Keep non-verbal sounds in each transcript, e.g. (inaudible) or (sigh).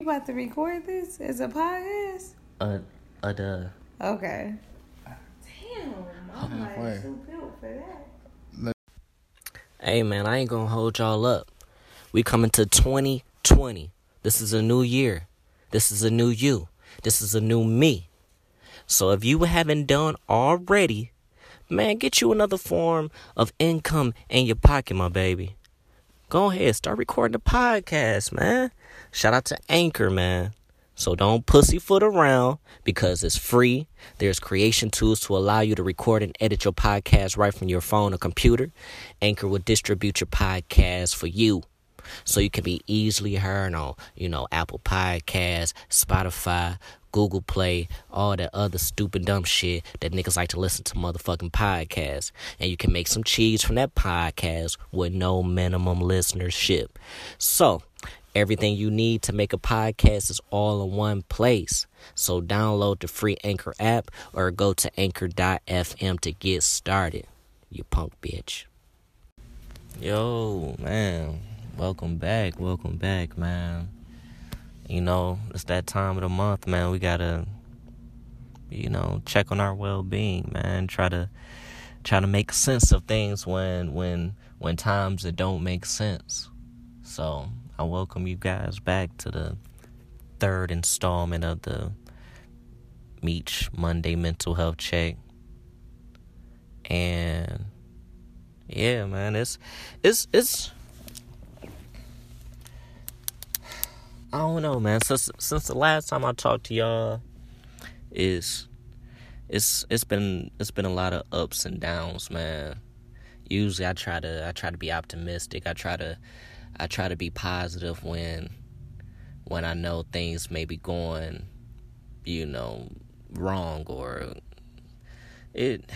You about to record this as a podcast? Uh, uh, duh. Okay. Damn, I'm like Halfway. too built for that. Hey, man, I ain't gonna hold y'all up. We coming to 2020. This is a new year. This is a new you. This is a new me. So if you haven't done already, man, get you another form of income in your pocket, my baby. Go ahead, start recording the podcast, man. Shout out to Anchor, man. So don't pussyfoot around because it's free. There's creation tools to allow you to record and edit your podcast right from your phone or computer. Anchor will distribute your podcast for you. So you can be easily heard on, you know, Apple Podcasts, Spotify, Google Play, all that other stupid dumb shit that niggas like to listen to motherfucking podcasts. And you can make some cheese from that podcast with no minimum listenership. So Everything you need to make a podcast is all in one place. So download the free Anchor app or go to anchor.fm to get started. You punk bitch. Yo, man. Welcome back. Welcome back, man. You know, it's that time of the month, man. We gotta, you know, check on our well being, man. Try to try to make sense of things when when when times that don't make sense. So I welcome you guys back to the third installment of the Meech Monday Mental Health Check. And yeah, man, it's it's it's I don't know, man. Since since the last time I talked to y'all, is it's it's been it's been a lot of ups and downs, man. Usually I try to I try to be optimistic. I try to I try to be positive when when I know things may be going, you know, wrong or it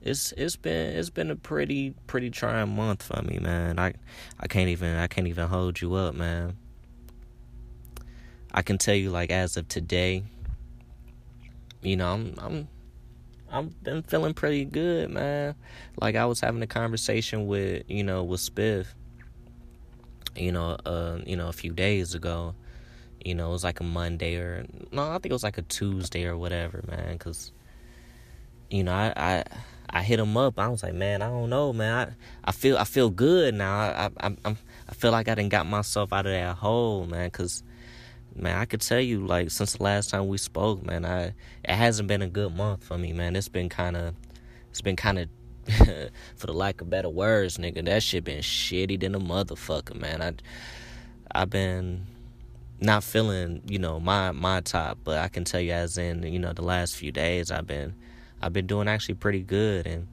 it's it's been it's been a pretty pretty trying month for me, man. I I can't even I can't even hold you up, man. I can tell you like as of today, you know, I'm I'm I've been feeling pretty good, man. Like I was having a conversation with, you know, with Spiff, you know, uh, you know, a few days ago. You know, it was like a Monday or no, I think it was like a Tuesday or whatever, man. Cause, you know, I I, I hit him up. I was like, man, I don't know, man. I, I feel I feel good now. I I I'm, I feel like I didn't got myself out of that hole, man. Cause man, I could tell you like since the last time we spoke, man, I it hasn't been a good month for me, man. It's been kind of, it's been kind of, (laughs) for the lack of better words, nigga, that shit been shitty than a motherfucker, man. I, I've been not feeling, you know, my my top, but I can tell you as in, you know, the last few days, I've been, I've been doing actually pretty good, and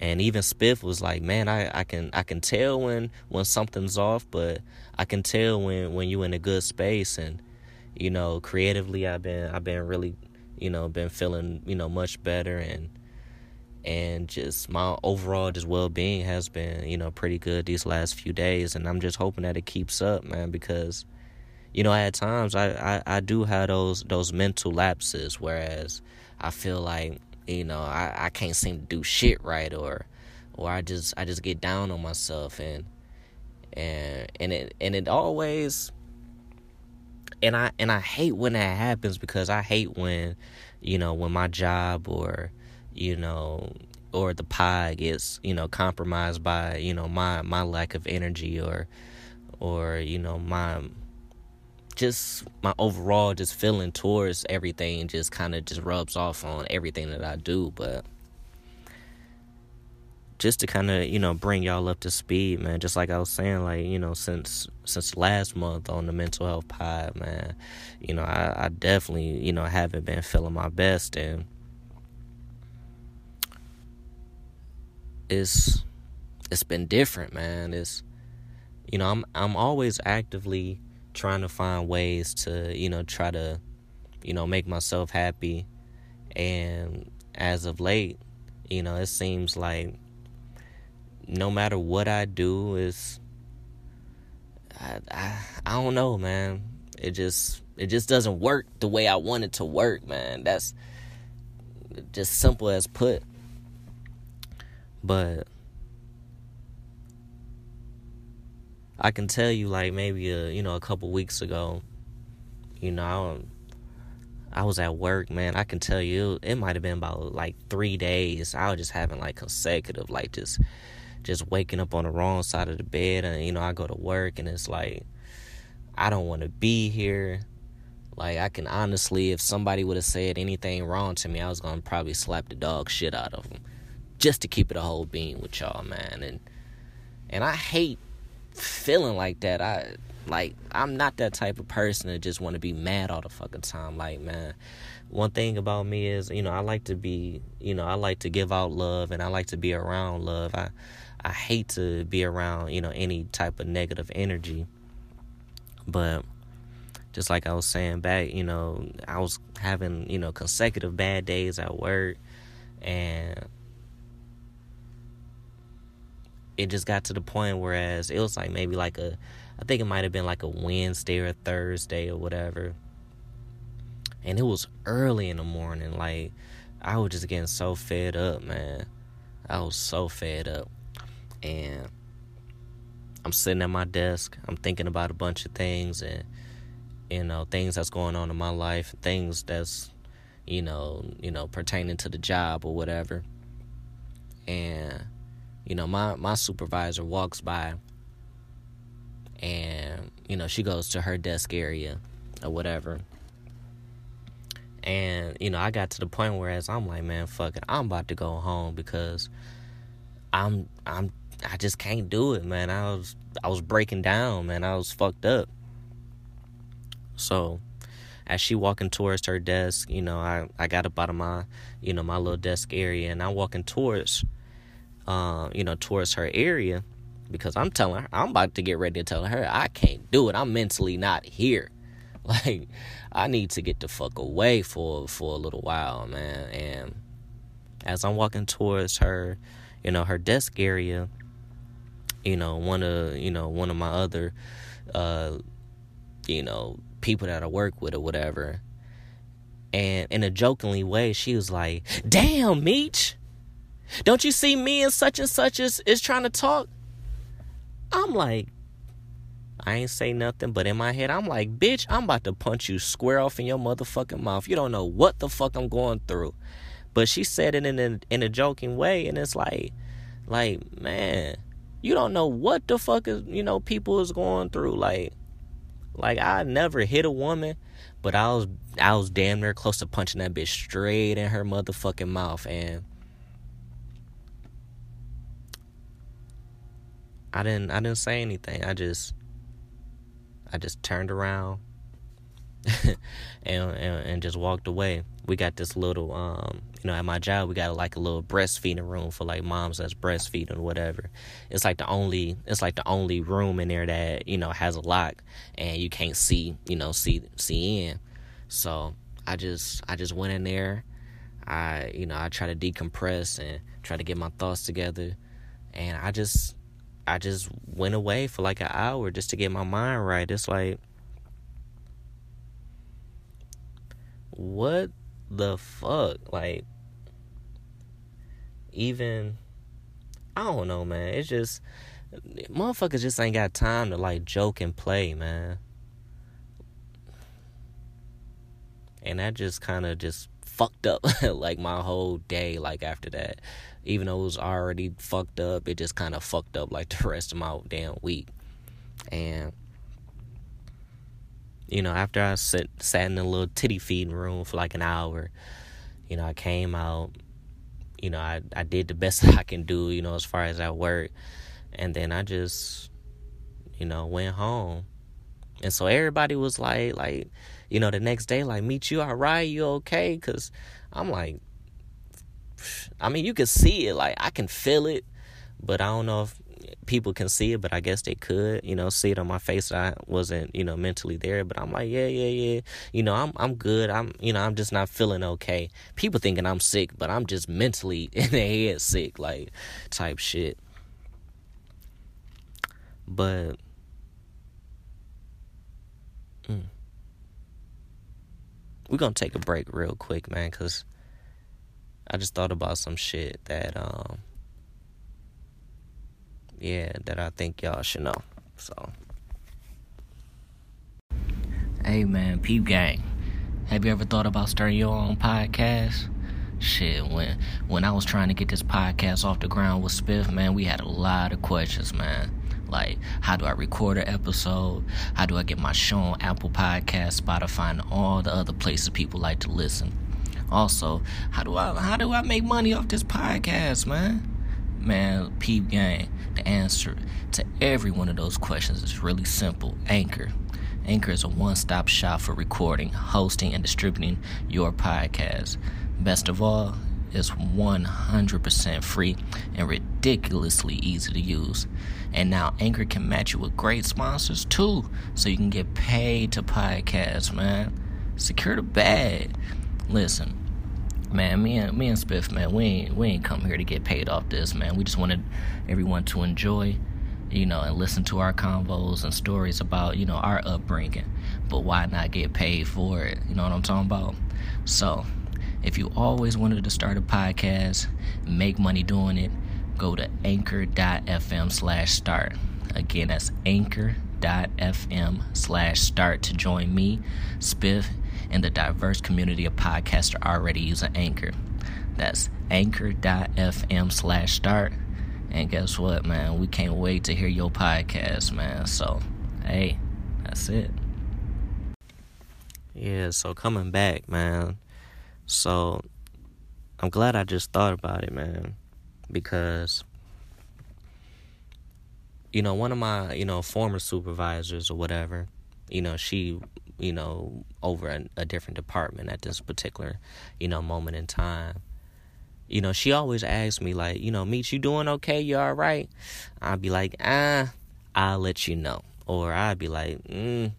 and even Spiff was like, "Man, I, I can I can tell when when something's off, but I can tell when when you're in a good space." And you know, creatively, I've been I've been really, you know, been feeling you know much better, and and just my overall just well being has been you know pretty good these last few days, and I'm just hoping that it keeps up, man, because you know at times I I, I do have those those mental lapses, whereas I feel like you know I, I can't seem to do shit right or or I just I just get down on myself and and and it and it always and I and I hate when that happens because I hate when you know when my job or you know or the pie gets you know compromised by you know my my lack of energy or or you know my just my overall just feeling towards everything just kind of just rubs off on everything that I do but just to kind of you know bring y'all up to speed man just like I was saying like you know since since last month on the mental health pod man you know I, I definitely you know haven't been feeling my best and it's it's been different man. It's you know I'm I'm always actively trying to find ways to you know try to you know make myself happy. And as of late you know it seems like no matter what I do is I, I I don't know man. It just it just doesn't work the way I want it to work man. That's just simple as put. But I can tell you like maybe a you know a couple weeks ago, you know, I, I was at work, man. I can tell you it, it might have been about like three days. I was just having like consecutive, like just just waking up on the wrong side of the bed, and you know I go to work and it's like I don't want to be here. Like I can honestly, if somebody would have said anything wrong to me, I was gonna probably slap the dog shit out of them, just to keep it a whole being with y'all, man. And and I hate feeling like that. I like I'm not that type of person that just want to be mad all the fucking time. Like, man, one thing about me is, you know, I like to be, you know, I like to give out love and I like to be around love. I I hate to be around, you know, any type of negative energy. But just like I was saying back, you know, I was having, you know, consecutive bad days at work and it just got to the point whereas it was like maybe like a I think it might have been like a Wednesday or Thursday or whatever. And it was early in the morning. Like I was just getting so fed up, man. I was so fed up. And I'm sitting at my desk. I'm thinking about a bunch of things and you know, things that's going on in my life, things that's you know, you know, pertaining to the job or whatever. And you know, my my supervisor walks by and you know, she goes to her desk area or whatever. And you know, I got to the point where as I'm like, man, fuck it, I'm about to go home because I'm I'm I just can't do it, man. I was I was breaking down, man. I was fucked up. So, as she walking towards her desk, you know, I I got up out of my, you know, my little desk area and I'm walking towards uh, you know, towards her area because I'm telling her, I'm about to get ready to tell her I can't do it. I'm mentally not here. (laughs) Like, I need to get the fuck away for for a little while, man. And as I'm walking towards her, you know, her desk area, you know, one of you know one of my other, uh, you know, people that I work with or whatever. And in a jokingly way, she was like, "Damn, Meech, don't you see me and such and such is, is trying to talk? I'm like, I ain't say nothing, but in my head, I'm like, bitch, I'm about to punch you square off in your motherfucking mouth. You don't know what the fuck I'm going through. But she said it in a, in a joking way, and it's like, like, man, you don't know what the fuck is, you know, people is going through. Like, like I never hit a woman, but I was, I was damn near close to punching that bitch straight in her motherfucking mouth, and I didn't I didn't say anything. I just I just turned around (laughs) and, and, and just walked away. We got this little um you know at my job we got like a little breastfeeding room for like moms that's breastfeeding or whatever. It's like the only it's like the only room in there that you know has a lock and you can't see you know see see in. So I just I just went in there. I you know I try to decompress and try to get my thoughts together, and I just I just went away for like an hour just to get my mind right. It's like, what the fuck? Like, even, I don't know, man. It's just, motherfuckers just ain't got time to like joke and play, man. And that just kind of just fucked up (laughs) like my whole day like after that. Even though it was already fucked up it just kind of fucked up like (laughs) the rest of my damn week. And you know after i sit, sat in the little titty feeding room for like an hour you know i came out you know i, I did the best (laughs) i can do you know as far as I work. And then i just you know went home. And so everybody was like like you know, the next day, like, Meech you all right, you okay? Because I'm like, I mean, you can see it, like, I can feel it, but I don't know if people can see it, but I guess they could, you know, see it on my face. I wasn't, you know, mentally there, but I'm like, yeah, yeah, yeah. You know, I'm I'm good. I'm, you know, I'm just not feeling okay. People thinking I'm sick, but I'm just mentally (laughs) in the head sick, like type shit. But mm we're gonna take a break real quick, man, cause I just thought about some shit that um yeah, that I think y'all should know. So, hey man, peep gang, have you ever thought about starting your own podcast? Shit, when when I was trying to get this podcast off the ground with Spiff, man, we had a lot of questions, man. Like, how do I record an episode? How do I get my show on Apple Podcast, Spotify, and all the other places people like to listen? Also, how do I how do I make money off this podcast, man? Man, peep gang. The answer to every one of those questions is really simple. Anchor. Anchor is a one-stop shop for recording, hosting, and distributing your podcast. Best of all, it's 100% free and ridiculously easy to use. And now Anchor can match you with great sponsors too, so you can get paid to podcast, man. Secure the bag. Listen, man, me and me and Spiff, man, we ain't we ain't come here to get paid off this, man. We just wanted everyone to enjoy, you know, and listen to our convos and stories about, you know, our upbringing. But why not get paid for it? You know what I'm talking about? So, if you always wanted to start a podcast, make money doing it, go to anchor.fm slash start. Again, that's anchor.fm slash start to join me, Spiff, and the diverse community of podcasters already using Anchor. That's anchor.fm slash start. And guess what, man? We can't wait to hear your podcast, man. So, hey, that's it. Yeah, so coming back, man. So, I'm glad I just thought about it, man because you know one of my you know former supervisors or whatever you know she you know over a, a different department at this particular you know moment in time. You know she always asks me like you know Meech you doing okay? You all right? I'd be like ah i'll let you know. Or i'd be like mm,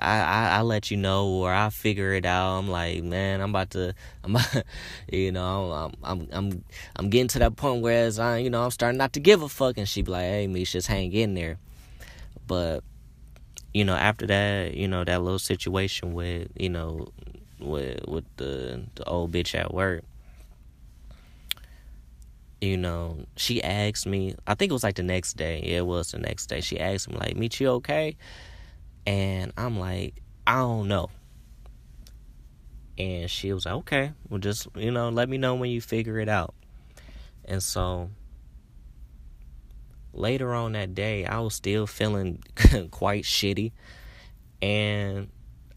I, I I let you know or I figure it out. I'm like, man, I'm about to, I'm, (laughs) you know, I'm I'm I'm I'm getting to that point where as I, you know, I'm starting not to give a fuck, and she be like, hey, me, just hang in there. But, you know, after that, you know, that little situation with, you know, with with the the old bitch at work. You know, she asked me. I think it was like the next day. Yeah, it was the next day. She asked me like, "Meech you okay?" And I'm like, I don't know. And she was like, okay, well, just, you know, let me know when you figure it out. And so later on that day, I was still feeling (laughs) quite shitty. And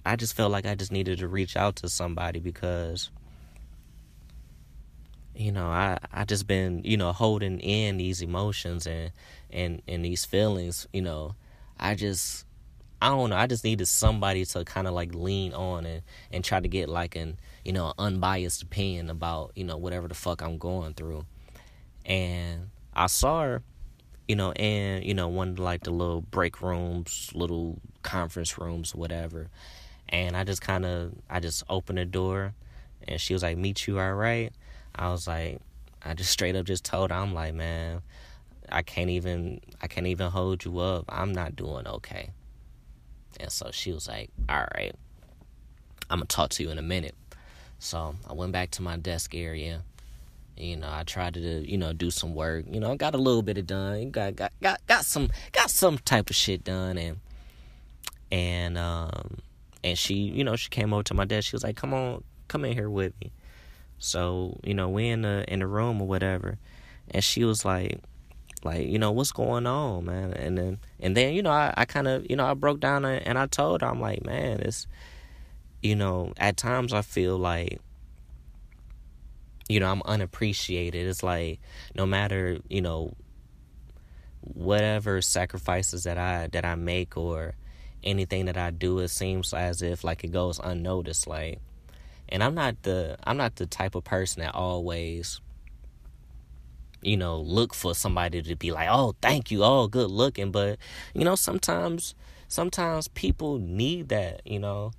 I just felt like I just needed to reach out to somebody because you know i i just been you know holding in these emotions and and and these feelings you know i just I don't know. I just needed somebody to kind of like lean on and and try to get like an you know unbiased opinion about you know whatever the fuck I'm going through. And I saw her, you know, and you know one of like the little break rooms, little conference rooms, whatever. And I just kind of I just opened the door, and she was like, "Meech you, all right?" I was like, I just (laughs) straight up just told her, I'm like, man, I can't even I can't even hold you up. I'm not doing okay. And so she was like, all right, I'm going to talk to you in a minute. So I went back to my desk area. You know, I tried to, you know, do some work. You know, got a little bit of done. Got got got got some got some type of shit done and and um and she, you know, she came over to my desk. She was like, "Come on, come in here with me." So, you know, we in the in the room or whatever. And she was like, like you know what's going on man? And then and then you know i, I kind of you know i broke down and i told her i'm like man it's you know at times i feel like you know i'm unappreciated. It's like no matter you know whatever sacrifices that i that i make or anything that i do it seems as if like it goes unnoticed like and i'm not the i'm not the type of person that always you know, look for somebody to be like, oh, thank you, oh, good looking. But, you know, sometimes, sometimes people need that, you know.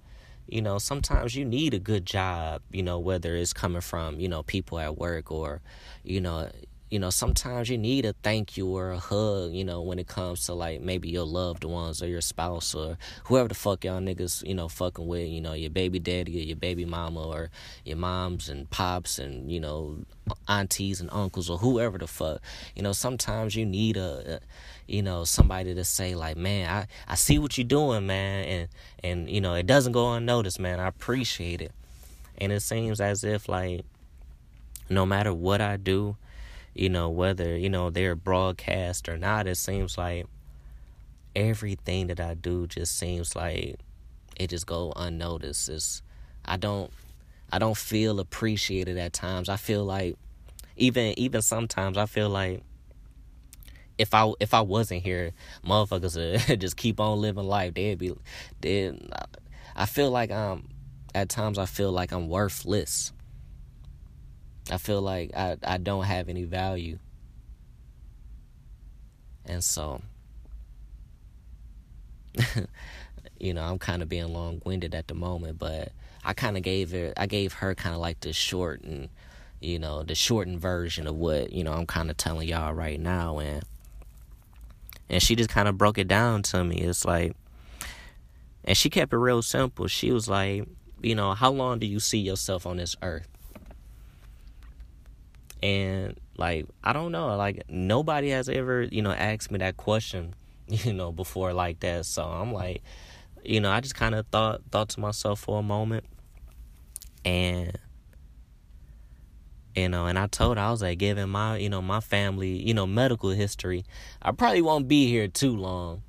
You know, sometimes you need a good job, you know, whether it's coming from, you know, people at work or, you know, you know, sometimes you need a thank you or a hug, you know, when it comes to like maybe your loved ones or your spouse or whoever the fuck y'all niggas, you know, fucking with, you know, your baby daddy or your baby mama or your moms and pops and, you know, aunties and uncles or whoever the fuck. You know, sometimes you need a, a you know, somebody to say like, man, I, I see what you're doing, man. And, and, you know, it doesn't go unnoticed, man. I appreciate it. And it seems as if like, no matter what I do, you know, whether, you know, they're broadcast or not, it seems like everything that I do just seems like it just go unnoticed. It's I don't I don't feel appreciated at times. I feel like even even sometimes I feel like if I if I wasn't here, motherfuckers would (laughs) just keep on living life. They'd be they I feel like um at times I feel like I'm worthless. I feel like I, I don't have any value. And so, (laughs) you know, I'm kind of being long winded at the moment, but I kind of gave her, I gave her kind of like the short and, you know, the shortened version of what, you know, I'm kind of telling y'all right now. And, and she just kind of broke it down to me. It's like, and she kept it real simple. She was like, you know, how long do you see yourself on this earth? And like I don't know, like nobody has ever, you know, asked me that question, (laughs) you know, before like that. So I'm like, you know, I just kind of thought thought to myself for a moment and you know, and I told her I was like, given my, you know, my family, you know, medical history, I probably won't be here too long.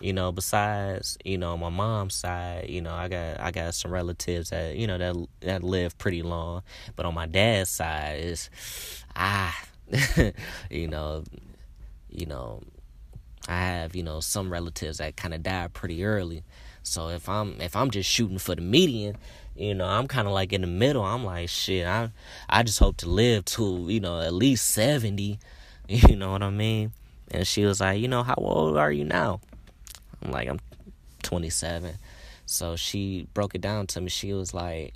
You know, besides, you know, my mom's side, you know, I got I got some relatives that, you know, that that live pretty long. But on my dad's side ah (laughs) you know, you know, I have, you know, some relatives that kind of died pretty early. So if I'm if I'm just shooting for the median, you know, I'm kind of like in the middle. I'm like, shit, I I just hope to live to, you know, at least 70. (laughs) You know what I mean? And she was like, you know, how old are you now? I'm like, I'm 27. So she broke it down to me. She was like,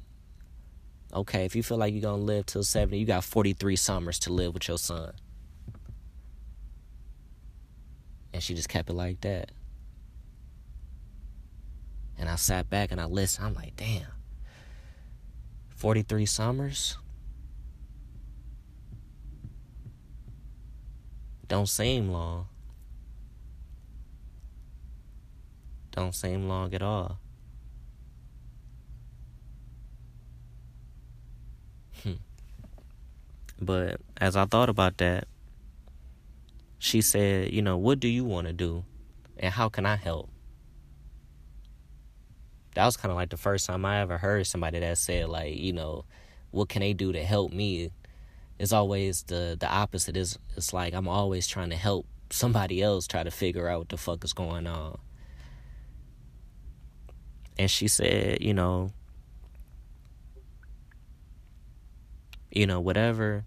okay, if you feel like you're going to live till 70, you got 43 summers to live with your son. And she just kept it like that. And I sat back and I listened. I'm like, damn. 43 summers? Don't seem long. don't seem long at all. Hmm. But as I thought about that, she said, you know, what do you want to do? And how can I help? That was kind of like the first time I ever heard somebody that said, like, you know, what can they do to help me? It's always the the opposite. Is it's like I'm always trying to help somebody else try to figure out what the fuck is going on and she said, you know, you know, whatever,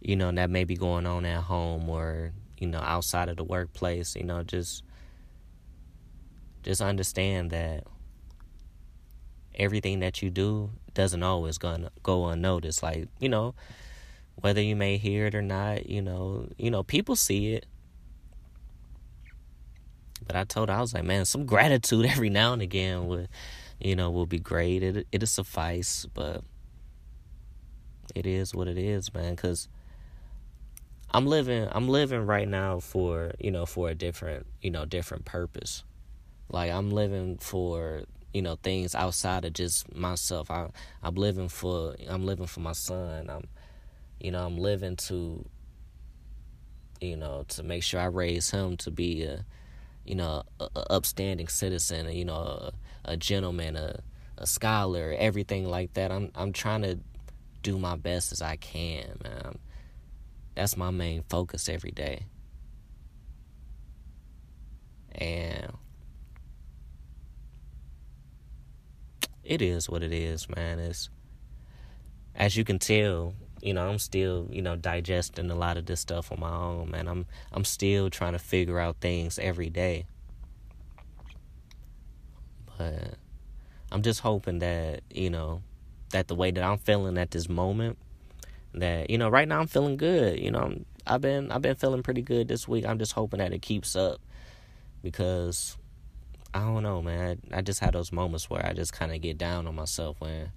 you know, that may be going on at home or, you know, outside of the workplace, you know, just just understand that everything that you do doesn't always gonna go unnoticed. Like, you know, whether you may hear it or not, you know, you know, people see it. But I told her I was like, man, some gratitude (laughs) every now and again would, you know, will be great. It it'll suffice, but it is what it is, man. Cause I'm living, I'm living right now for you know for a different you know different purpose. Like I'm living for you know things outside of just myself. I I'm living for I'm living for my son. I'm you know I'm living to you know to make sure I raise him to be a you know, a, a upstanding citizen, you know, a, a gentleman, a, a scholar, everything like that. I'm I'm trying to do my best as I can, man. That's my main focus every day. And it is what it is, man. It's as you can tell, you know, I'm still, you know, digesting a lot of this stuff on my own, man. I'm I'm still trying to figure out things every day. But I'm just hoping that, you know, that the way that I'm feeling at this moment, that you know right now I'm feeling good. You know, I'm, I've been I've been feeling pretty good this week. I'm just hoping that it keeps up because I don't know, man. I, I just had those moments where I just kind of get down on myself when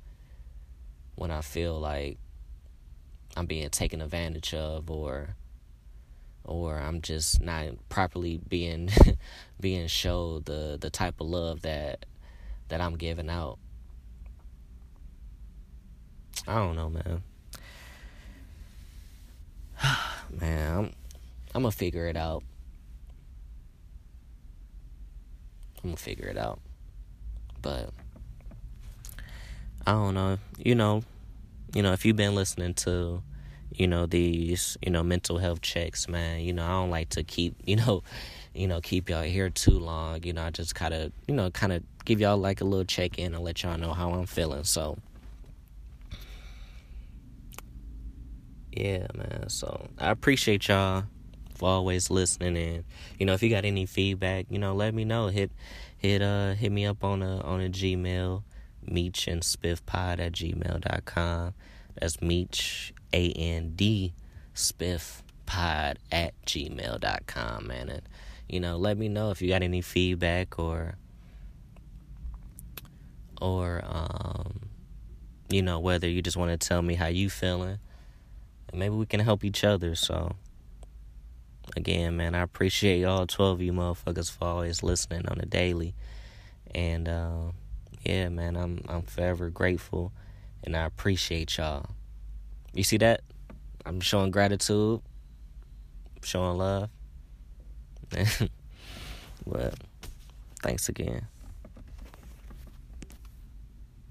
when I feel like I'm being taken advantage of or or I'm just not properly being (laughs) being showed the the type of love that that I'm giving out. I don't know, man. (sighs) man, I'm I'm gonna figure it out. I'm gonna figure it out. But I don't know. You know, you know, if you've been listening to, you know, these, you know, mental health checks, man, you know, I don't like to keep, (laughs) you know, you know, keep y'all here too long. You know, I just kind of, you know, kind of give y'all like a little check in and let y'all know how I'm feeling. So, yeah, man. So I appreciate y'all for always listening and you know if you got any feedback you know let me know. Hit hit uh hit me up on a on a gmail meech and spiffpod at gmail.com that's meech a-n-d spiff pod at gmail.com man. And you know let me know if you got any feedback or or um you know whether you just want to tell me how you feeling. And maybe we can help each other so again, man, I appreciate y'all, 12 of you motherfuckers, for always listening on the daily. And uh, yeah, man, I'm I'm forever grateful, and I appreciate y'all. You see that? I'm showing gratitude, showing love. (laughs) but thanks again.